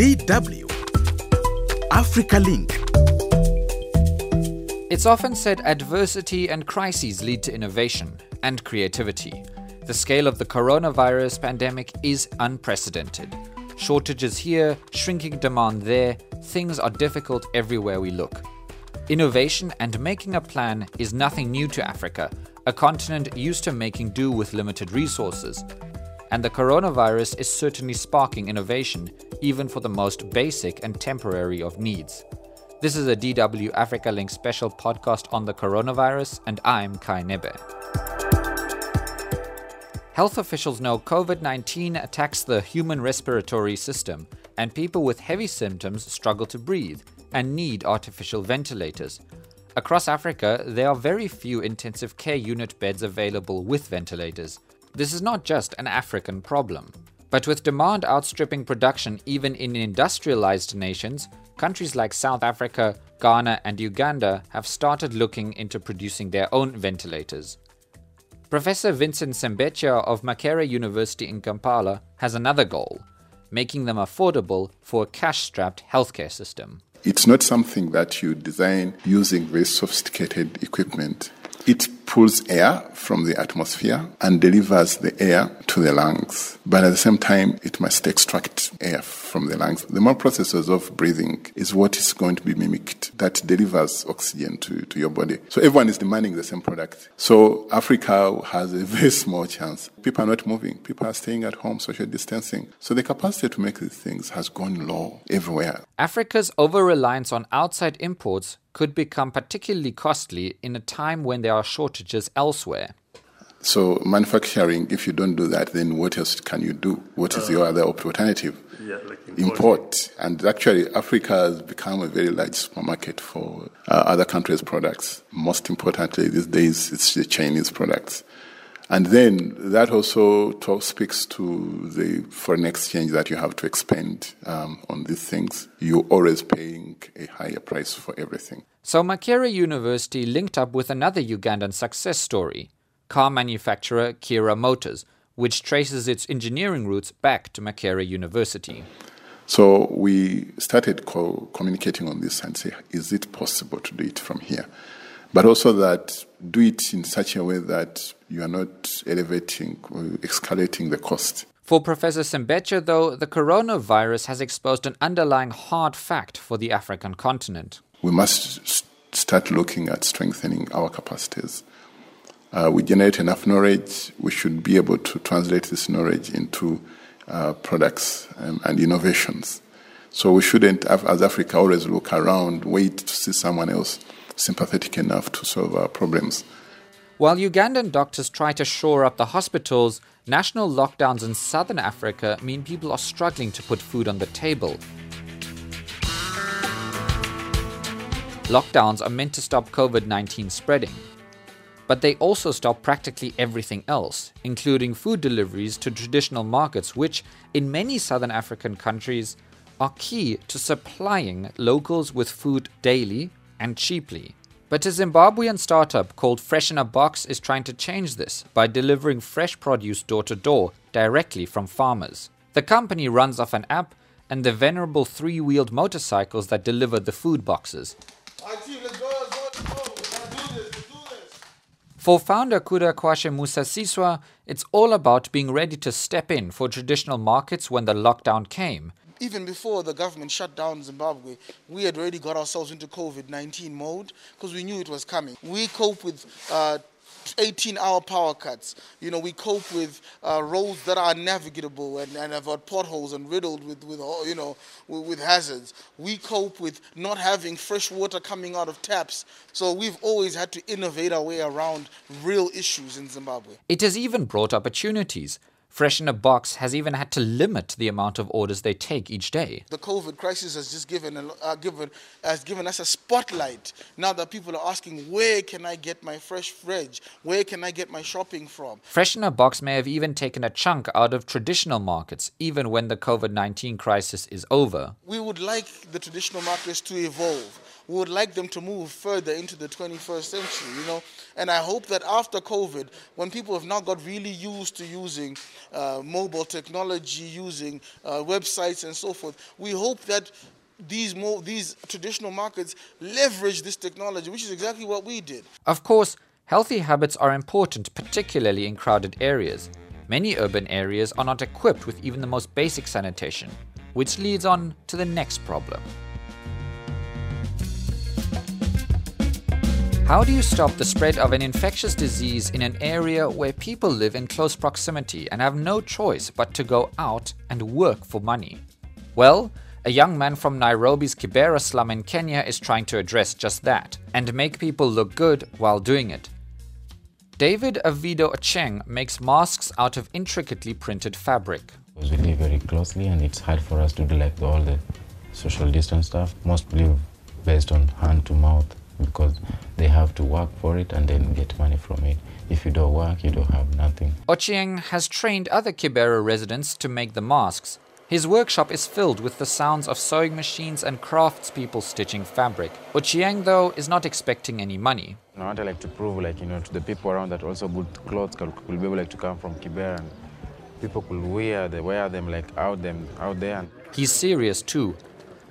DW Africa Link. It's often said adversity and crises lead to innovation and creativity. The scale of the coronavirus pandemic is unprecedented. Shortages here, shrinking demand there, things are difficult everywhere we look. Innovation and making a plan is nothing new to Africa, a continent used to making do with limited resources. And the coronavirus is certainly sparking innovation, even for the most basic and temporary of needs. This is a DW Africa Link special podcast on the coronavirus, and I'm Kai Nebe. Health officials know COVID 19 attacks the human respiratory system, and people with heavy symptoms struggle to breathe and need artificial ventilators. Across Africa, there are very few intensive care unit beds available with ventilators. This is not just an African problem. But with demand outstripping production even in industrialized nations, countries like South Africa, Ghana, and Uganda have started looking into producing their own ventilators. Professor Vincent Sembecha of Makerere University in Kampala has another goal making them affordable for a cash strapped healthcare system. It's not something that you design using very sophisticated equipment. It pulls air from the atmosphere and delivers the air to the lungs. But at the same time, it must extract air from the lungs. The more processes of breathing is what is going to be mimicked that delivers oxygen to, to your body. So everyone is demanding the same product. So Africa has a very small chance. People are not moving. People are staying at home, social distancing. So the capacity to make these things has gone low everywhere. Africa's over reliance on outside imports could become particularly costly in a time when there are shortages elsewhere. So manufacturing, if you don't do that, then what else can you do? What is uh, your other alternative? Yeah, like import. And actually, Africa has become a very large supermarket for uh, other countries' products. Most importantly, these days, it's the Chinese products. And then that also talk, speaks to the foreign exchange that you have to expend um, on these things. You're always paying a higher price for everything. So Makerere University linked up with another Ugandan success story, car manufacturer Kiira Motors, which traces its engineering roots back to Makerere University. So we started co- communicating on this and say, is it possible to do it from here? But also that do it in such a way that you are not elevating or escalating the cost. For Professor Sembecha, though, the coronavirus has exposed an underlying hard fact for the African continent. We must start looking at strengthening our capacities. Uh, we generate enough knowledge, we should be able to translate this knowledge into uh, products and, and innovations. So we shouldn't, as Africa, always look around, wait to see someone else sympathetic enough to solve our problems. While Ugandan doctors try to shore up the hospitals, national lockdowns in southern Africa mean people are struggling to put food on the table. Lockdowns are meant to stop COVID 19 spreading. But they also stop practically everything else, including food deliveries to traditional markets, which, in many southern African countries, are key to supplying locals with food daily and cheaply. But a Zimbabwean startup called Fresh in a Box is trying to change this by delivering fresh produce door to door directly from farmers. The company runs off an app and the venerable three wheeled motorcycles that deliver the food boxes. For founder Kudakwashe Musasiwa, it's all about being ready to step in for traditional markets when the lockdown came even before the government shut down Zimbabwe, we had already got ourselves into COVID 19 mode because we knew it was coming. We cope with uh, 18 hour power cuts. You know, we cope with uh, roads that are navigable and, and have got potholes and riddled with, with you know, with, with, hazards. We cope with not having fresh water coming out of taps. So we've always had to innovate our way around real issues in Zimbabwe. It has even brought opportunities. Fresh in a Box has even had to limit the amount of orders they take each day. The COVID crisis has just given, uh, given, has given us a spotlight. Now that people are asking, where can I get my fresh fridge? Where can I get my shopping from? Fresh in a Box may have even taken a chunk out of traditional markets, even when the COVID 19 crisis is over. We would like the traditional markets to evolve we would like them to move further into the 21st century, you know. And I hope that after COVID, when people have now got really used to using uh, mobile technology, using uh, websites and so forth, we hope that these more these traditional markets leverage this technology, which is exactly what we did. Of course, healthy habits are important, particularly in crowded areas. Many urban areas are not equipped with even the most basic sanitation, which leads on to the next problem. How do you stop the spread of an infectious disease in an area where people live in close proximity and have no choice but to go out and work for money? Well, a young man from Nairobi's Kibera slum in Kenya is trying to address just that and make people look good while doing it. David Avido Ochieng makes masks out of intricately printed fabric. We live very closely and it's hard for us to do like all the social distance stuff, mostly based on hand to mouth because they have to work for it and then get money from it. If you don't work, you don't have nothing. Ochieng has trained other Kibera residents to make the masks. His workshop is filled with the sounds of sewing machines and craftspeople stitching fabric. Ochieng, though, is not expecting any money. I want to like to prove like you know to the people around that also good clothes could, could be able like to come from Kibera and people could wear they wear them like out them out there. He's serious too.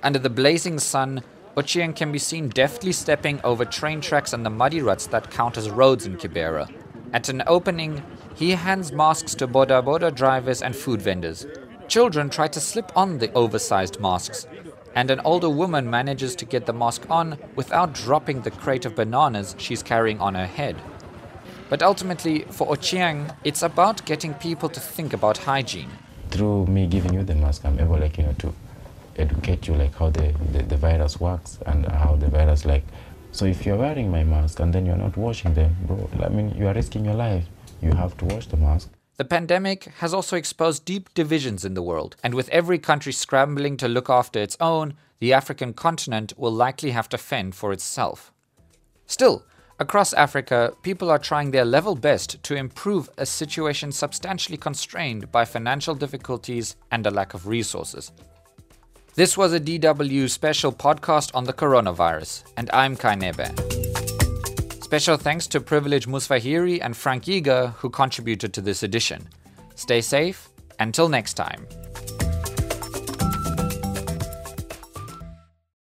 Under the blazing sun, Ochieng can be seen deftly stepping over train tracks and the muddy ruts that count as roads in Kibera. At an opening, he hands masks to boda boda drivers and food vendors. Children try to slip on the oversized masks, and an older woman manages to get the mask on without dropping the crate of bananas she's carrying on her head. But ultimately, for Ochieng, it's about getting people to think about hygiene. Through me giving you the mask, I'm able like you know to educate you like how the, the, the virus works and how the virus like so if you're wearing my mask and then you're not washing them bro i mean you are risking your life you have to wash the mask The pandemic has also exposed deep divisions in the world, and with every country scrambling to look after its own, the African continent will likely have to fend for itself. Still, across Africa, people are trying their level best to improve a situation substantially constrained by financial difficulties and a lack of resources. This was a DW special podcast on the coronavirus, and I'm Kai Nebe. Special thanks to Privilege Musvanhiri and Frank Yeager who contributed to this edition. Stay safe, until next time.